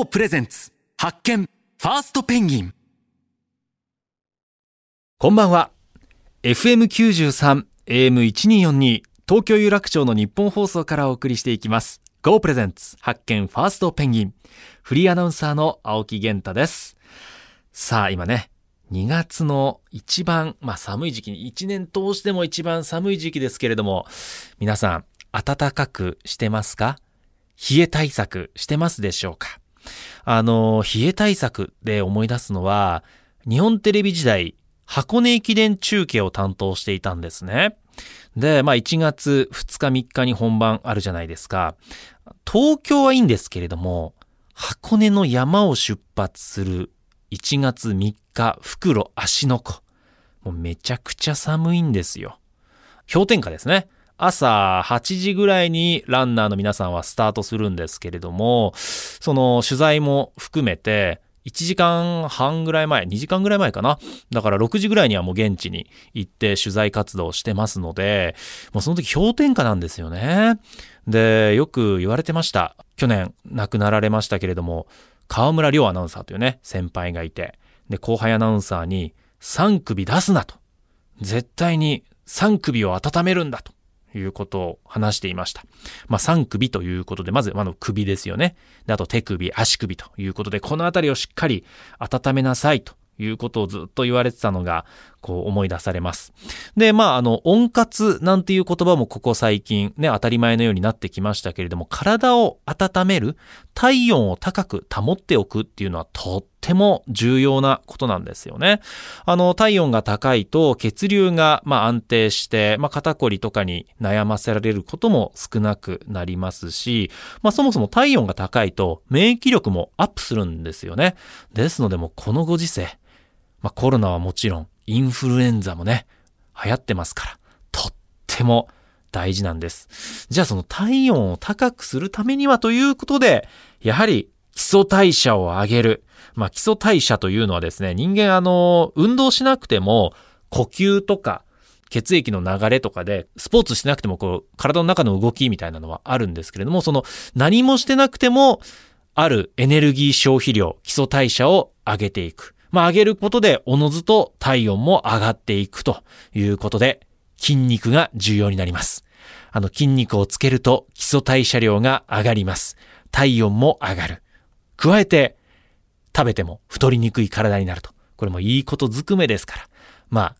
GO プレゼンツ。発見。ファーストペンギン。こんばんは。FM93 AM1242 東京有楽町の日本放送からお送りしていきます。GO プレゼンツ。発見。ファーストペンギン。フリーアナウンサーの青木源太です。さあ今ね2月の一番、まあ寒い時期に1年通しても一番寒い時期ですけれども皆さん暖かくしてますか？冷え対策してますでしょうか？あの、冷え対策で思い出すのは、日本テレビ時代、箱根駅伝中継を担当していたんですね。で、まあ1月2日3日に本番あるじゃないですか。東京はいいんですけれども、箱根の山を出発する1月3日、袋足の子。もうめちゃくちゃ寒いんですよ。氷点下ですね。朝8時ぐらいにランナーの皆さんはスタートするんですけれども、その取材も含めて、1時間半ぐらい前、2時間ぐらい前かな？だから6時ぐらいにはもう現地に行って取材活動してますので、もうその時氷点下なんですよね。で、よく言われてました。去年亡くなられましたけれども、河村亮アナウンサーというね、先輩がいて、で、後輩アナウンサーに3首出すなと。絶対に3首を温めるんだと。いうことを話していました。まあ、三首ということで、まず、あの、首ですよね。で、あと手首、足首ということで、このあたりをしっかり温めなさいということをずっと言われてたのが、こう思い出されます。で、まあ、あの、温活なんていう言葉もここ最近ね、当たり前のようになってきましたけれども、体を温める、体温を高く保っておくっていうのはとっても重要なことなんですよね。あの、体温が高いと血流がまあ安定して、まあ、肩こりとかに悩ませられることも少なくなりますし、まあ、そもそも体温が高いと免疫力もアップするんですよね。ですのでもうこのご時世、まあ、コロナはもちろんインフルエンザもね、流行ってますから、とっても大事なんです。じゃあその体温を高くするためにはということで、やはり基礎代謝を上げる。まあ基礎代謝というのはですね、人間あの、運動しなくても呼吸とか血液の流れとかで、スポーツしてなくてもこう、体の中の動きみたいなのはあるんですけれども、その何もしてなくても、あるエネルギー消費量、基礎代謝を上げていく。まあ上げることで、おのずと体温も上がっていくということで、筋肉が重要になります。あの筋肉をつけると基礎代謝量が上がります。体温も上がる。加えて、食べても太りにくい体になると。これもいいことずくめですから。まあ、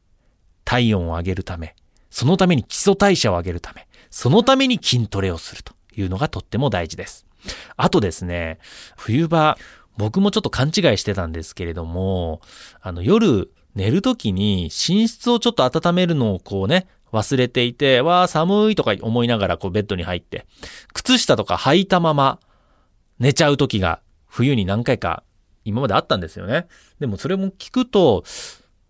体温を上げるため、そのために基礎代謝を上げるため、そのために筋トレをするというのがとっても大事です。あとですね、冬場、僕もちょっと勘違いしてたんですけれども、あの夜寝る時に寝室をちょっと温めるのをこうね、忘れていて、わあ寒いとか思いながらこうベッドに入って、靴下とか履いたまま寝ちゃう時が冬に何回か今まであったんですよね。でもそれも聞くと、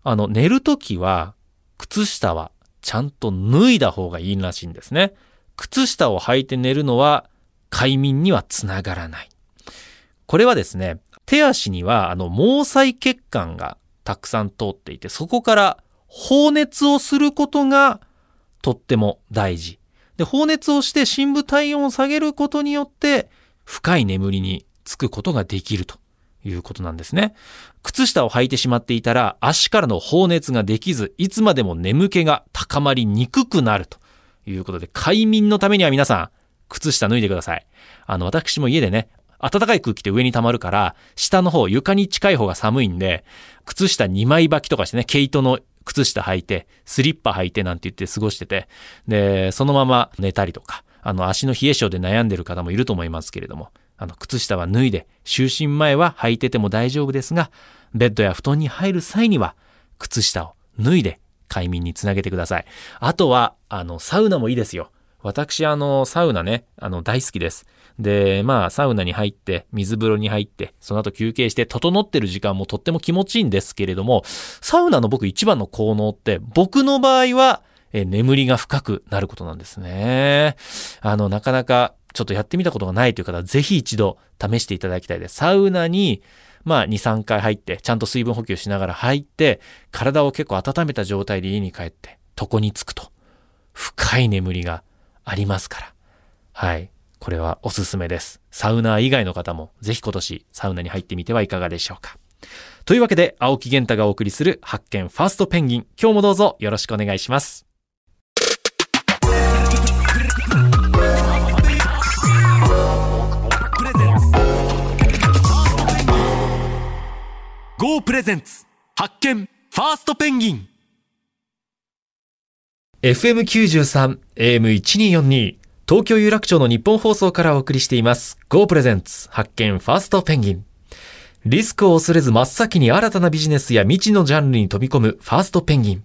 あの寝る時は靴下はちゃんと脱いだ方がいいらしいんですね。靴下を履いて寝るのは快眠にはつながらない。これはですね、手足にはあの毛細血管がたくさん通っていて、そこから放熱をすることがとっても大事。で、放熱をして深部体温を下げることによって、深い眠りにつくことができるということなんですね。靴下を履いてしまっていたら、足からの放熱ができず、いつまでも眠気が高まりにくくなるということで、快眠のためには皆さん、靴下脱いでください。あの、私も家でね、暖かい空気って上に溜まるから、下の方、床に近い方が寒いんで、靴下2枚履きとかしてね、毛糸の靴下履いて、スリッパ履いてなんて言って過ごしてて、で、そのまま寝たりとか、あの、足の冷え性で悩んでる方もいると思いますけれども、あの、靴下は脱いで、就寝前は履いてても大丈夫ですが、ベッドや布団に入る際には、靴下を脱いで快眠につなげてください。あとは、あの、サウナもいいですよ。私、あの、サウナね、あの、大好きです。で、まあ、サウナに入って、水風呂に入って、その後休憩して、整ってる時間もとっても気持ちいいんですけれども、サウナの僕一番の効能って、僕の場合は、え眠りが深くなることなんですね。あの、なかなかちょっとやってみたことがないという方は、ぜひ一度試していただきたいです。サウナに、まあ、2、3回入って、ちゃんと水分補給しながら入って、体を結構温めた状態で家に帰って、床に着くと、深い眠りがありますから。はい。これはおすすめです。サウナー以外の方もぜひ今年サウナに入ってみてはいかがでしょうか。というわけで、青木源太がお送りする発見ファーストペンギン。今日もどうぞよろしくお願いします。GO プレゼンツ発見ファーストペンギン FM93 AM1242 東京有楽町の日本放送からお送りしています。GO プレゼンツ発見ファーストペンギンリスクを恐れず真っ先に新たなビジネスや未知のジャンルに飛び込むファーストペンギン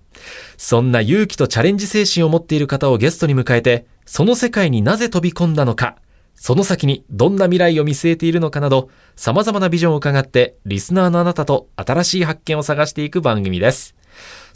そんな勇気とチャレンジ精神を持っている方をゲストに迎えてその世界になぜ飛び込んだのか。その先にどんな未来を見据えているのかなど、様々なビジョンを伺って、リスナーのあなたと新しい発見を探していく番組です。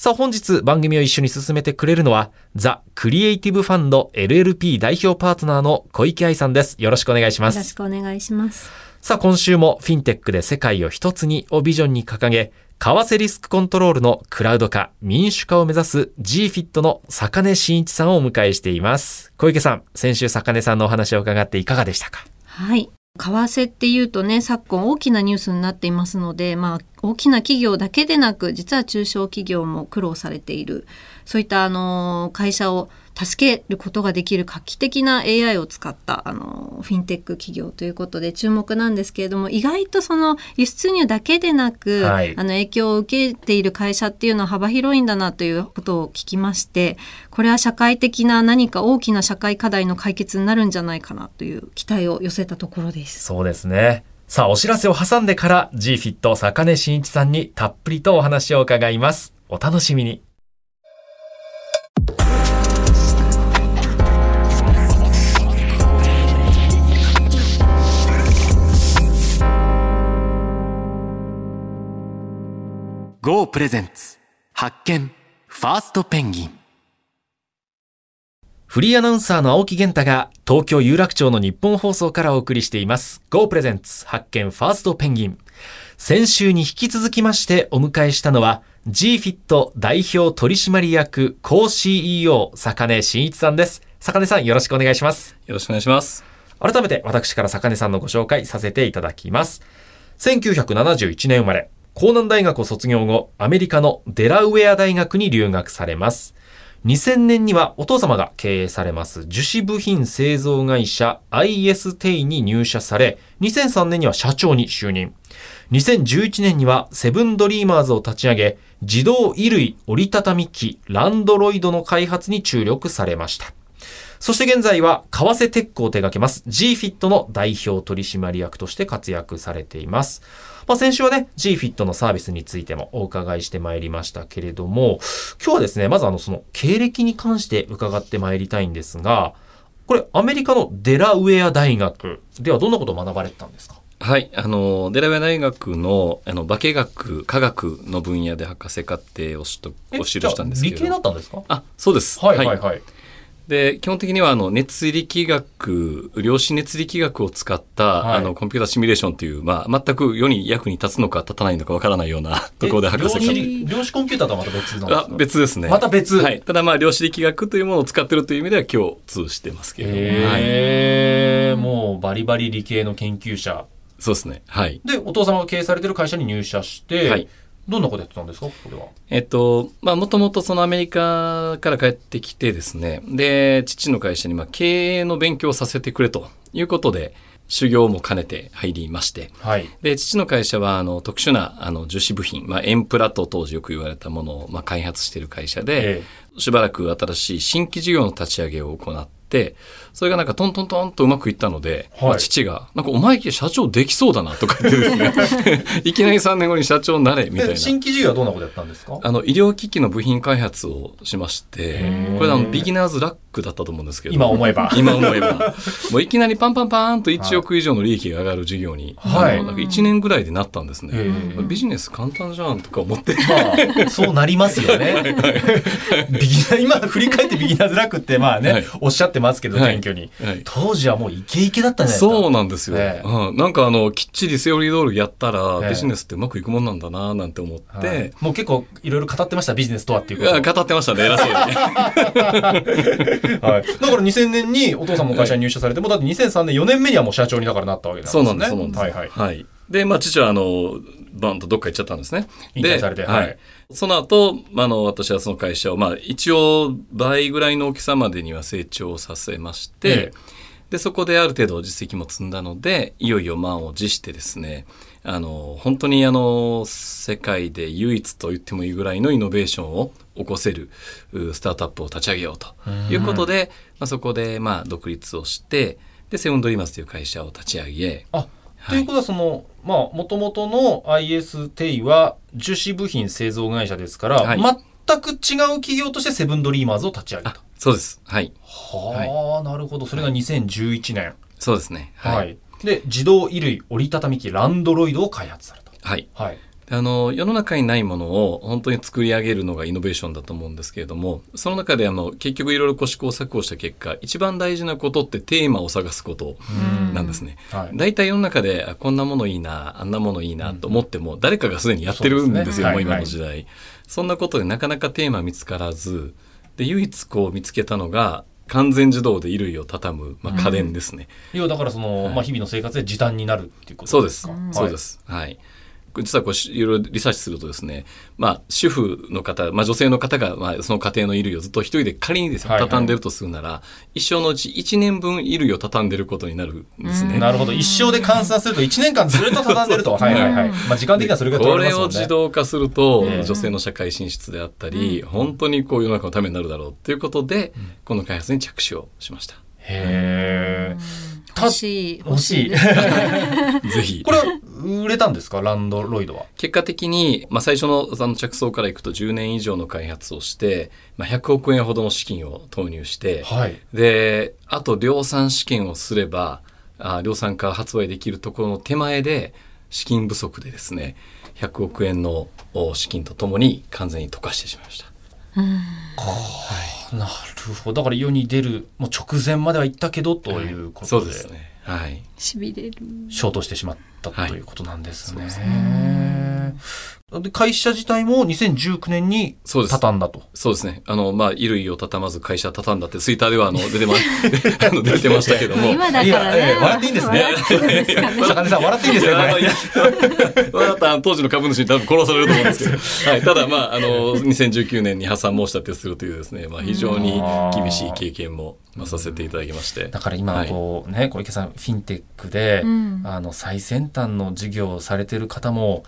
さあ本日番組を一緒に進めてくれるのは、ザ・クリエイティブファンド LLP 代表パートナーの小池愛さんです。よろしくお願いしまよろしす。くお願いします。さあ今週もフィンテックで世界を一つにをビジョンに掲げ、為替リスクコントロールのクラウド化、民主化を目指す GFIT の坂根真一さんをお迎えしています。小池さん、先週坂根さんのお話を伺っていかがでしたか？はい。為替っていうとね、昨今大きなニュースになっていますので、まあ、大きな企業だけでなく、実は中小企業も苦労されている、そういった、あの、会社を助けることができる画期的な AI を使った、あの、フィンテック企業ということで注目なんですけれども、意外とその輸出入だけでなく、はいあの、影響を受けている会社っていうのは幅広いんだなということを聞きまして、これは社会的な何か大きな社会課題の解決になるんじゃないかなという期待を寄せたところです。そうですね。さあ、お知らせを挟んでから GFIT 坂根真一さんにたっぷりとお話を伺います。お楽しみに。GO プレゼンツ発見ファーストペンギンフリーアナウンサーの青木源太が東京有楽町の日本放送からお送りしています。Go プレゼンツ発見ファーストペンギン。先週に引き続きましてお迎えしたのは GFIT 代表取締役 co CEO 坂根真一さんです。坂根さんよろしくお願いします。よろしくお願いします。改めて私から坂根さんのご紹介させていただきます。1971年生まれ、江南大学を卒業後、アメリカのデラウェア大学に留学されます。2000年にはお父様が経営されます樹脂部品製造会社 IS テイに入社され、2003年には社長に就任。2011年にはセブンドリーマーズを立ち上げ、自動衣類折りたたみ機ランドロイドの開発に注力されました。そして現在は、為替テックを手掛けます GFIT の代表取締役として活躍されています。まあ、先週はね、GFIT のサービスについてもお伺いしてまいりましたけれども、今日はですね、まずあの、その経歴に関して伺ってまいりたいんですが、これ、アメリカのデラウェア大学ではどんなことを学ばれてたんですか？はい。あの、デラウェア大学の、あの、化学、科学の分野で博士課程を取得、を記したんですけ理系だど。ったんですか？あ、そうです。はいはいはい。で、基本的には、あの、熱力学、量子熱力学を使った、はいあの、コンピューターシミュレーションという、まあ、全く世に役に立つのか立たないのかわからないようなところで博士課量程。子量子コンピューターとはまた別なんですあか別ですね。また別はい。ただまあ、量子力学というものを使ってるという意味では共通してますけれども。はい。もうバリバリ理系の研究者。そうですね。はい。で、お父様が経営されてる会社に入社して、はいどんなことやってたんですか？これは。えっと、まあ、もともとそのアメリカから帰ってきてですね、で、父の会社にまあ経営の勉強をさせてくれということで、修行も兼ねて入りまして、はい。で、父の会社は、あの、特殊な、あの、樹脂部品、まあ、エンプラと当時よく言われたものを、まあ、開発している会社で、えしばらく新しい新規事業の立ち上げを行って、それがなんかトントントンとうまくいったので、はいまあ父が、なんかお前社長できそうだなとか言ってですね、いきなり3年後に社長になれ、みたいな。で新規事業はどんなことやったんですか？あの、医療機器の部品開発をしましてー、これあの、ビギナーズラックだったと思うんですけど。今思えば。今思えば。もういきなりパンパンパーンと1億以上の利益が上がる事業に、はいなんか1年ぐらいでなったんですね。ビジネス簡単じゃんとか思って。まあ、そうなりますよね。ビギナー、今振り返ってビギナーズラックってまあね、はいおっしゃってってますけど、はい謙虚に。はい当時はもうイケイケだったんじゃないですか。そうなんですよ、ええうんなんかあのきっちりセオリー通りやったら、ええビジネスってうまくいくもんなんだななんて思って、はいもう結構いろいろ語ってました、ビジネスとはっていういこと。や語ってましたね偉そうに はい。だから2000年にお父さんも会社に入社されて、もうだって2003年、4年目にはもう社長にだからなったわけなんですね。そうなんですそうなんです、はいはい。でまあ父はあのバンとどっか行っちゃったんですね。引退されてではい。その後あの私はその会社をまあ一応倍ぐらいの大きさまでには成長させまして、ええ。でそこである程度実績も積んだのでいよいよ満を持してですねあの本当にあの世界で唯一と言ってもいいぐらいのイノベーションを起こせるうスタートアップを立ち上げようということで、まあ、そこでまあ独立をしてでセブンドリーマスという会社を立ち上げ。あ、ということはその、まあ、もともとの IS テイは樹脂部品製造会社ですから、はい全く違う企業としてセブンドリーマーズを立ち上げあた。そうですはいはあ、なるほど。それが2011年。そうですねはい。で、自動衣類折りたたみ機ランドロイドを開発された。はいはい。あの世の中にないものを本当に作り上げるのがイノベーションだと思うんですけれどもその中であの結局いろいろ試行錯誤した結果一番大事なことってテーマを探すことなんですね。はい。大体世の中であこんなものいいなあんなものいいなと思っても誰かがすでにやってるんですよもう今はいの時代、そんなことでなかなかテーマ見つからずで唯一こう見つけたのが完全自動で衣類を畳む、まあ、家電ですね、要はだからその、はいまあ、日々の生活で時短になるっていうことそうですす。でか。そうです。はい。実はこうしいろいろリサーチするとですね、まあ、主婦の方、まあ、女性の方が、まあ、その家庭の衣類をずっと一人で仮にですね、はいはい畳んでるとするなら、一生のうち1年分衣類を畳んでることになるんですね。なるほど。一生で換算すると1年間ずっと畳んでると。はいはいはい。まあ時間的にはそれが取これますもんね。自動化すると、ええ女性の社会進出であったり、本当にこう世の中のためになるだろうということで、この開発に着手をしました。へえ。た欲しい欲しい ぜひ。これは売れたんですか？ランドロイドは。結果的に、まあ、最初のあの着想からいくと10年以上の開発をして、まあ、100億円ほどの資金を投入して、はい。で、あと量産試験をすれば、あ量産化発売できるところの手前で、資金不足でですね、100億円のお資金とともに完全に溶かしてしまいました。なるほど。だから世に出る、もう直前までは行ったけどということで、そうですね。はい。しびれるショートしてしまったはいということなんですね。そうで会社自体も2019年に畳んだと。そうですね。あの、まあ、衣類を畳まず会社畳んだって、ツイッターではあの、出てま、あの、出てましたけども。今だからねえ笑っていいんですね笑っていいんですかね坂根さん笑っていいんですね。ったら当時の株主に多分殺されると思うんですけど、はい、ただまあ、あの、2019年に破産申し立てするというですね、まあ非常に厳しい経験も、まあ、させていただきまして。だから今こうね、小池さんフィンテックで、うんあの最先端の事業をされてる方も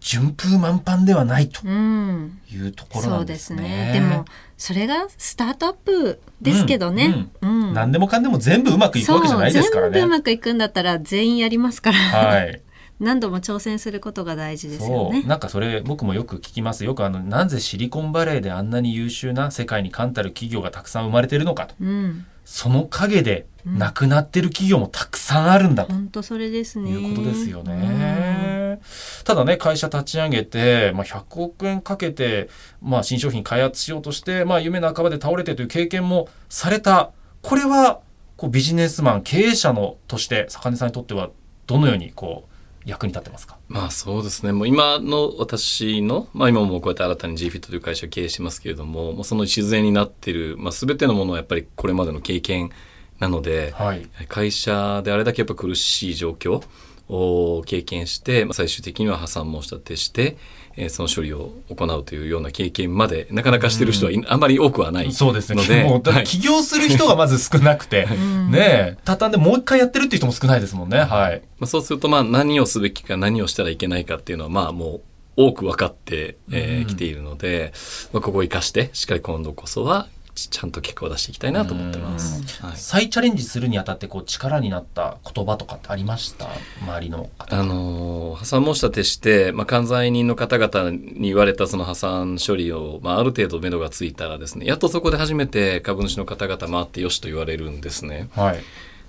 順風満帆ではないとうんいうところそうでなんですすねね。でもそれがスタートアップですけどね、うん何でもかんでも全部うまくいくわけじゃないですからそう全部うね。まくいくんだったら全員やりますから、はい。何度も挑戦することが大事ですよね。なんかそれ僕もよく聞きます。よくあのなぜシリコンバレーであんなに優秀な世界に冠たる企業がたくさん生まれてるのかと。うんその陰で亡くなってる企業もたくさんあるんだと。本当それですねいうことですよね。ただね、会社立ち上げて、まあ、100億円かけて、まあ、新商品開発しようとして、まあ、夢半ばで倒れてという経験もされた。これは、こう、ビジネスマン、経営者のとして、坂根さんにとっては、どのように、こう、役に立ってますか？まあそうですね。もう今の私の、まあ今もこうやって新たに GFIT という会社を経営してますけれども、もうその礎になっている、まあ全てのものはやっぱりこれまでの経験なので、はい。会社であれだけやっぱ苦しい状況を経験して、まあ最終的には破産申し立てして、えーその処理を行うというような経験までなかなかしてる人はいあまり多くはないそうですね。ので、もうだってはい起業する人がまず少なくて、んねえ、畳んでもう一回やってるっていう人も少ないですもんね。はい。まあ、そうするとまあ何をすべきか何をしたらいけないかっていうのはまあもう多く分かってき、えーうん来ているので、まあ、ここを生かしてしっかり今度こそはちちゃんと結果を出していきたいなと思ってます。はい再チャレンジするにあたって、こう、力になった言葉とかってありました？周りの方あのー破産申し立てして、まあ、管財人の方々に言われたその破産処理を、まあ、ある程度目処がついたらですねやっとそこで初めて株主の方々回ってよしと言われるんですね。はい。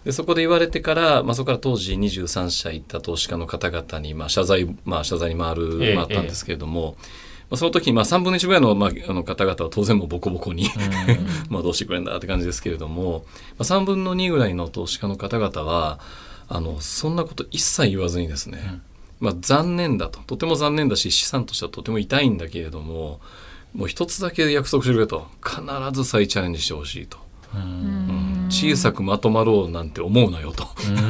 でそこで言われてから、まあ、そこから当時23社行った投資家の方々に、まあ、謝罪、まあ、謝罪に回る、ええ回ったんですけれども、まあ、その時にまあ3分の1ぐらいの,、まあ、あの方々は当然もうボコボコに まあどうしてくれんだって感じですけれども、まあ、3分の2ぐらいの投資家の方々はあのそんなこと一切言わずにですね、うん。まあ、残念だと。とても残念だし資産としてはとても痛いんだけれどももう一つだけ約束してくれと。必ず再チャレンジしてほしいと。うん、小さくまとまろうなんて思うなよと。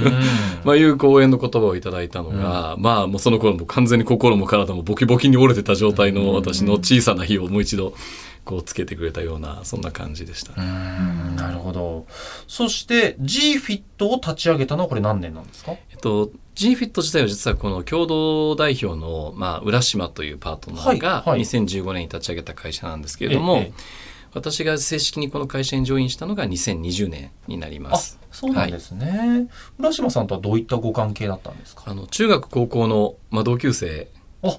まあいう講演の言葉をいただいたのが、うん、まあもうその頃も完全に心も体もボキボキに折れてた状態の私の小さな火をもう一度こうつけてくれたようなそんな感じでした、ね、なるほど。そして GFIT を立ち上げたのはこれ何年なんですか？えっと GFIT 自体は実はこの共同代表の、まあ、浦島というパートナーが2015年に立ち上げた会社なんですけれども、はいはい、私が正式にこの会社にジョインしたのが2020年になります。そうなんですね、はい、浦島さんとはどういったご関係だったんですか？あの中学高校の、まあ、同級生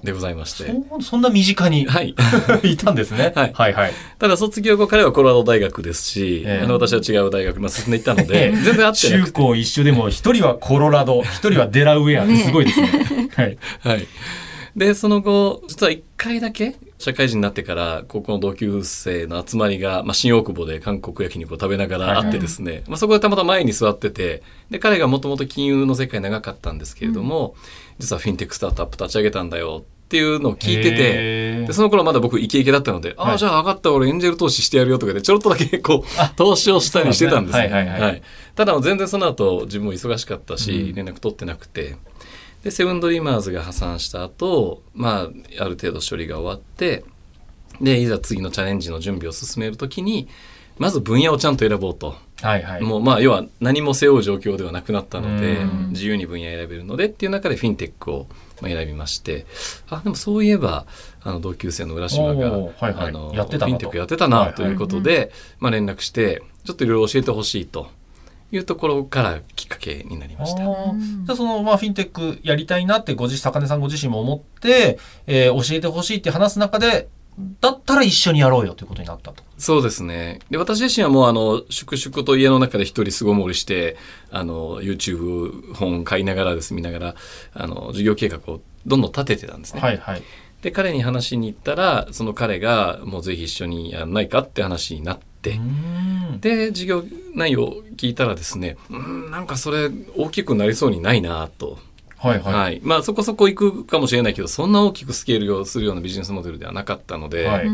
でございまして。そそんな身近に、はい、いたんですね、はい、はいはい。ただ卒業後彼はコロラド大学ですし、えー、あの私は違う大学、まあ、進んでいったので、全然合ってなくて。中高一緒でも一人はコロラド 一人はデラウェアってすごいですね。はい、はい、でその後実は一回だけ社会人になってから高校の同級生の集まりが、まあ、新大久保で韓国焼肉を食べながらあってですね、はいはい、まあ、そこでたまたま前に座っててで彼がもともと金融の世界長かったんですけれども、うん、実はフィンテックスタートアップ立ち上げたんだよっていうのを聞いててでその頃まだ僕イケイケだったので、はい、ああじゃあ分かった俺エンジェル投資してやるよとかでちょろっとだけこう投資をしたりしてたんですね。はいはいはい、ただ全然その後自分も忙しかったし、連絡取ってなくてでセブンドリーマーズが破産した後、まあある程度処理が終わってでいざ次のチャレンジの準備を進めるときにまず分野をちゃんと選ぼうと。はいはい、もうまあ要は何も背負う状況ではなくなったので自由に分野選べるのでっていう中でフィンテックを選びまして。あでもそういえばあの同級生の浦島が、はいはい、あのフィンテックやってたなということで、まあ、連絡してちょっといろいろ教えてほしいと。いうところからきっかけになりました。じゃあそのまあフィンテックやりたいなってご自坂根さんご自身も思って、えー、教えてほしいって話す中でだったら一緒にやろうよということになったと。そうですね。で、私自身はもうあの、粛々と家の中で一人巣ごもりして、あの、YouTube 本買いながらです、見ながら、あの、授業計画をどんどん立ててたんですね。はいはい。で、彼に話しに行ったら、その彼がもうぜひ一緒にやらないかって話になって、で、授業内容を聞いたらですね、うん、なんかそれ大きくなりそうにないなと。はいはい、はい、まあそこそこ行くかもしれないけどそんな大きくスケールをするようなビジネスモデルではなかったので、はい、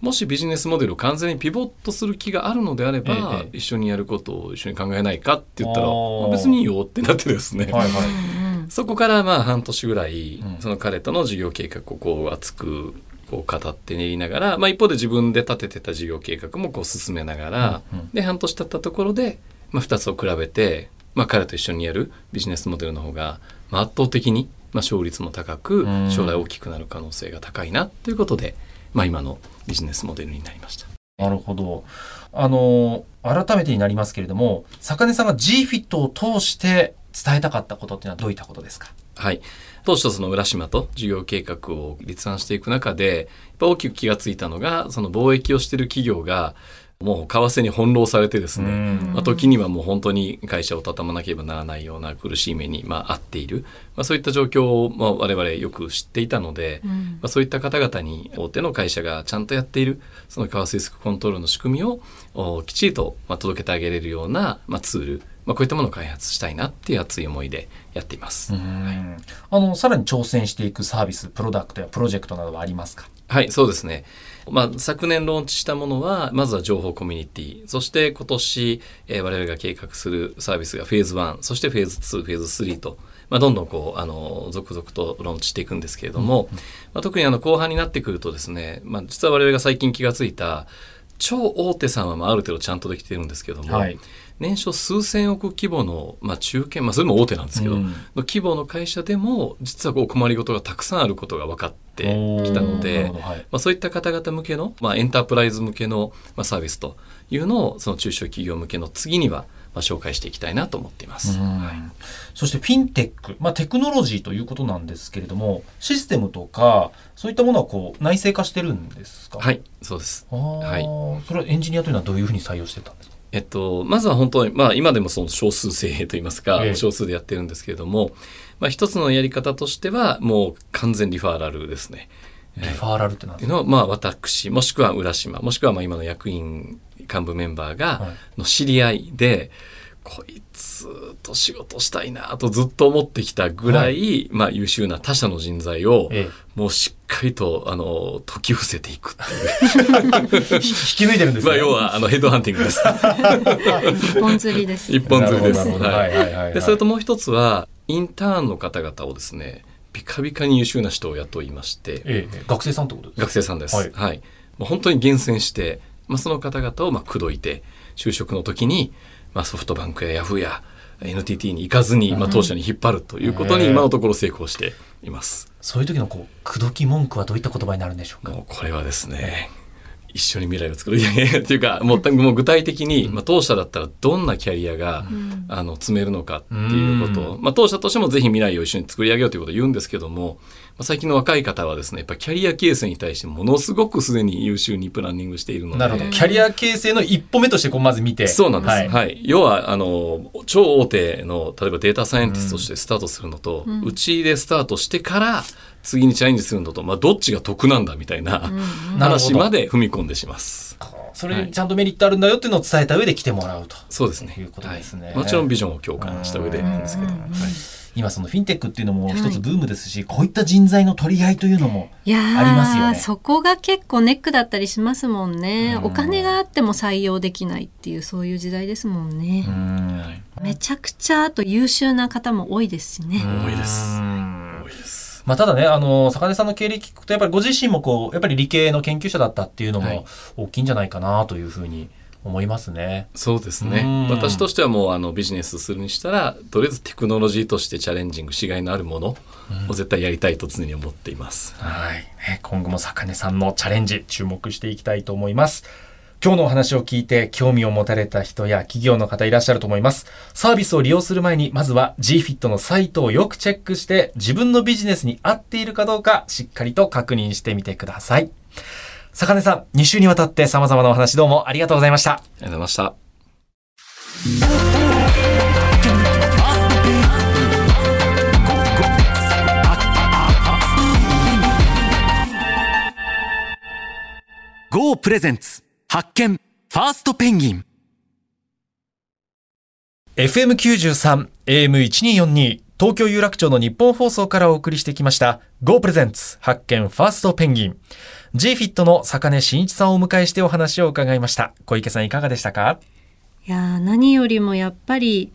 もしビジネスモデルを完全にピボットする気があるのであれば、ええ、一緒にやることを一緒に考えないかって言ったら、まあ、別にいいよってなってですね、はいはい、そこからまあ半年ぐらい、その彼との事業計画をこう熱くこう語って練りながら、まあ、一方で自分で立ててた事業計画もこう進めながら、うんうん、で半年経ったところで、まあ、2つを比べて、まあ、彼と一緒にやるビジネスモデルの方がまあ、圧倒的に、まあ、勝率も高く将来大きくなる可能性が高いなということで、まあ、今のビジネスモデルになりました。なるほど。あの改めてになりますけれども坂根さんが GFIT を通して伝えたかったことっていうのはどういったことですか？はい当初その浦島と事業計画を立案していく中で大きく気がついたのがその貿易をしている企業がもう為替に翻弄されてですね、まあ、時にはもう本当に会社を畳まなければならないような苦しい目に、まあ、あっている、まあ、そういった状況を、まあ、我々よく知っていたので、うん、まあ、そういった方々に大手の会社がちゃんとやっているその為替リスクコントロールの仕組みをきちりと、まあ、届けてあげれるような、まあ、ツールまあ、こういったものを開発したいなっていう熱い思いでやっています。はい、あのさらに挑戦していくサービス、プロダクトやプロジェクトなどはありますか？はい、そうですね。まあ、昨年ローンチしたものは、まずは情報コミュニティ、そして今年、えー、我々が計画するサービスがフェーズ1、そしてフェーズ2、フェーズ3と、まあ、どんどんこう、あの、続々とローンチしていくんですけれども、うん、まあ、特にあの、後半になってくるとですね、まあ、実は我々が最近気がついた、超大手さんはまあある程度ちゃんとできてるんですけども、はい、年商数千億規模の、まあ、中堅、まあ、それも大手なんですけど、うん、の規模の会社でも実はこう困りごとがたくさんあることが分かってきたので、はい、まあ、そういった方々向けの、まあ、エンタープライズ向けの、まあ、サービスというのをその中小企業向けの次にはまあ、紹介していきたいなと思っています。はい、そしてフィンテック、まあ、テクノロジーということなんですけれどもシステムとかそういったものはこう内製化してるんですか？はいそうです、はい、それはエンジニアというのはどういうふうに採用してたんですか？えっと、まずは本当に、まあ、今でもその少数精鋭といいますか、ええ、少数でやってるんですけれども、まあ、一つのやり方としてはもう完全リファーラルですね。リファーラルってなんですか？っていうのは、まあ、私、もしくは浦島、もしくはまあ今の役員幹部メンバーが、はい。の知り合いで、こいつと仕事したいなとずっと思ってきたぐらい、まあ優秀な他社の人材を、えもうしっかりと、あの、解き伏せていくっていう。え、引き抜いてるんですね。まあ要は、あの、ヘッドハンティングです。一 本釣りです。一本釣りです。はいはいはいはいで、それともう一つは、インターンの方々をですね、ビカビカに優秀な人を雇いまして、ええええ、学生さんってことですか？学生さんです。ははいい。もう本当に厳選して、まあ、その方々をまあ口説いて、就職の時に、まあ、ソフトバンクやヤフーや NTT に行かずに、まあ、当社に引っ張るということに今のところ成功しています。そういう時のこう、口説き文句はどういった言葉になるんでしょうか？これはですね、一緒に未来を作る。いやいやっていうか、もうもう具体的に、まあ、当社だったらどんなキャリアが、ん。あの、積めるのかっていうことを、まあ、当社としてもぜひ未来を一緒に作り上げようということを言うんですけども、まあ、最近の若い方はですね、やっぱりキャリア形成に対してものすごくすでに優秀にプランニングしているので。なるほど。キャリア形成の一歩目としてこうまず見て。そうなんです。ははいい。要は、あの、超大手の、例えばデータサイエンティストとしてスタートするのと、うち、でスタートしてから、次にチャレンジするのと、まあ、どっちが得なんだみたいな話まで踏み込んでします。それにちゃんとメリットあるんだよっていうのを伝えた上で来てもらうと。そうですね。いうことですねはいもちろんビジョンを共感した上でなんですけど。うんはい今そのフィンテックっていうのも一つブームですし、こういった人材の取り合いというのもいやーありますよね。そこが結構ネックだったりしますもんね、うん。お金があっても採用できないっていうそういう時代ですもんね、うん。めちゃくちゃあと優秀な方も多いですしね、多いです。うん。多いです。まあ、ただね、あの、坂根さんの経歴聞くと、やっぱりご自身もこう、やっぱり理系の研究者だったっていうのはい。も大きいんじゃないかなというふうに思いますね。そうですうんね。私としてはもうあのビジネスするにしたら、とりあえずテクノロジーとしてチャレンジング、しがいのあるものを絶対やりたいと常に思っています。はい。ね今後も坂根さんのチャレンジ、注目していきたいと思います。今日のお話を聞いて興味を持たれた人や企業の方いらっしゃると思います。サービスを利用する前に、まずは GFIT のサイトをよくチェックして、自分のビジネスに合っているかどうか、しっかりと確認してみてください。坂根さん、2週にわたって様々なお話どうもありがとうございました。ありがとうございました。ゴープレゼンツ発見ファーストペンギン FM93 AM1242 東京有楽町の日本放送からお送りしてきましたゴープレゼンツ発見ファーストペンギン GFIT の坂根真一さんをお迎えしてお話を伺いました。小池さんいかがでしたか？いやー何よりもやっぱり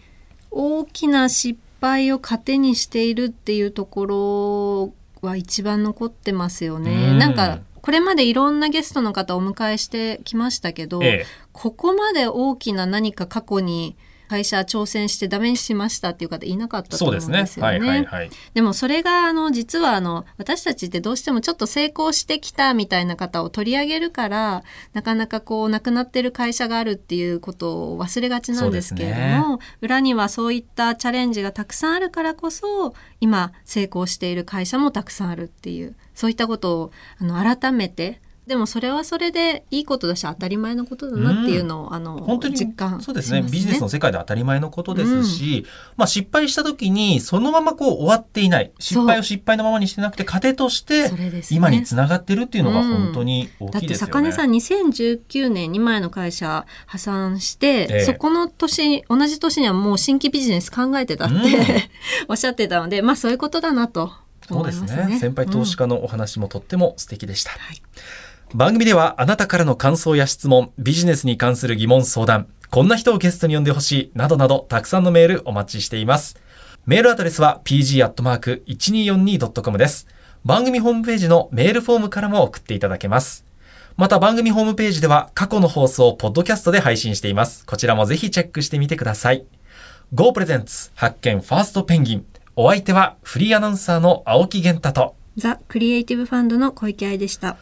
大きな失敗を糧にしているっていうところは一番残ってますようね。んなん。かこれまでいろんなゲストの方をお迎えしてきましたけど、ええここまで大きな何か過去に会社挑戦してダメにしましたっていう方いなかったと思うんですよね。はいはいはい。でもそれがあの実はあの私たちってどうしてもちょっと成功してきたみたいな方を取り上げるからなかなかこうなくなってる会社があるっていうことを忘れがちなんですけれども、裏にはそういったチャレンジがたくさんあるからこそ今成功している会社もたくさんあるっていうそういったことをあの改めてでもそれはそれでいいことだし当たり前のことだなっていうのを、あの本当に実感しますそうですね。ビジネスの世界で当たり前のことですし、まあ失敗した時にそのままこう終わっていない。失敗を失敗のままにしてなくて糧として今につながってるっていうのが本当に大だってきいですよね。坂根さん2019年に前の会社破産して、ええ。そこの年同じ年にはもう新規ビジネス考えてたって、うん。おっしゃってたのでまあそういうことだなとそうですすね。ね。先輩投資家のお話もとっても素敵でした。はい番組ではあなたからの感想や質問、ビジネスに関する疑問相談、こんな人をゲストに呼んでほしい、などなどたくさんのメールお待ちしています。メールアドレスは pg.1242.com です。番組ホームページのメールフォームからも送っていただけます。また番組ホームページでは過去の放送をポッドキャストで配信しています。こちらもぜひチェックしてみてください。Go プレゼンツ発見ファーストペンギン。お相手はフリーアナウンサーの青木源太と、ザ・クリエイティブファンドの小池愛でした。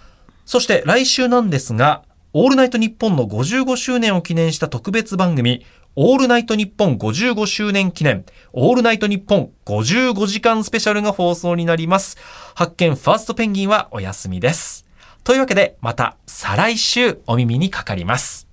そして来週なんですが、オールナイトニッポンの55周年を記念した特別番組、オールナイトニッポン55周年記念、オールナイトニッポン55時間スペシャルが放送になります。発見ファーストペンギンはお休みです。というわけで、また再来週お耳にかかります。